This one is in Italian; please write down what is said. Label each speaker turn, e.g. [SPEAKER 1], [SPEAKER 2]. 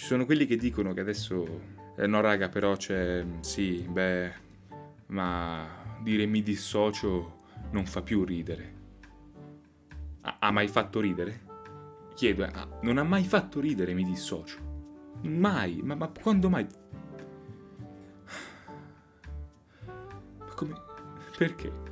[SPEAKER 1] Ci sono quelli che dicono che adesso... Eh, no raga, però c'è... Sì, beh... Ma dire mi dissocio non fa più ridere. Ha, ha mai fatto ridere? Chiedo, ah, non ha mai fatto ridere mi dissocio? Mai, ma, ma quando mai? Ma come? Perché?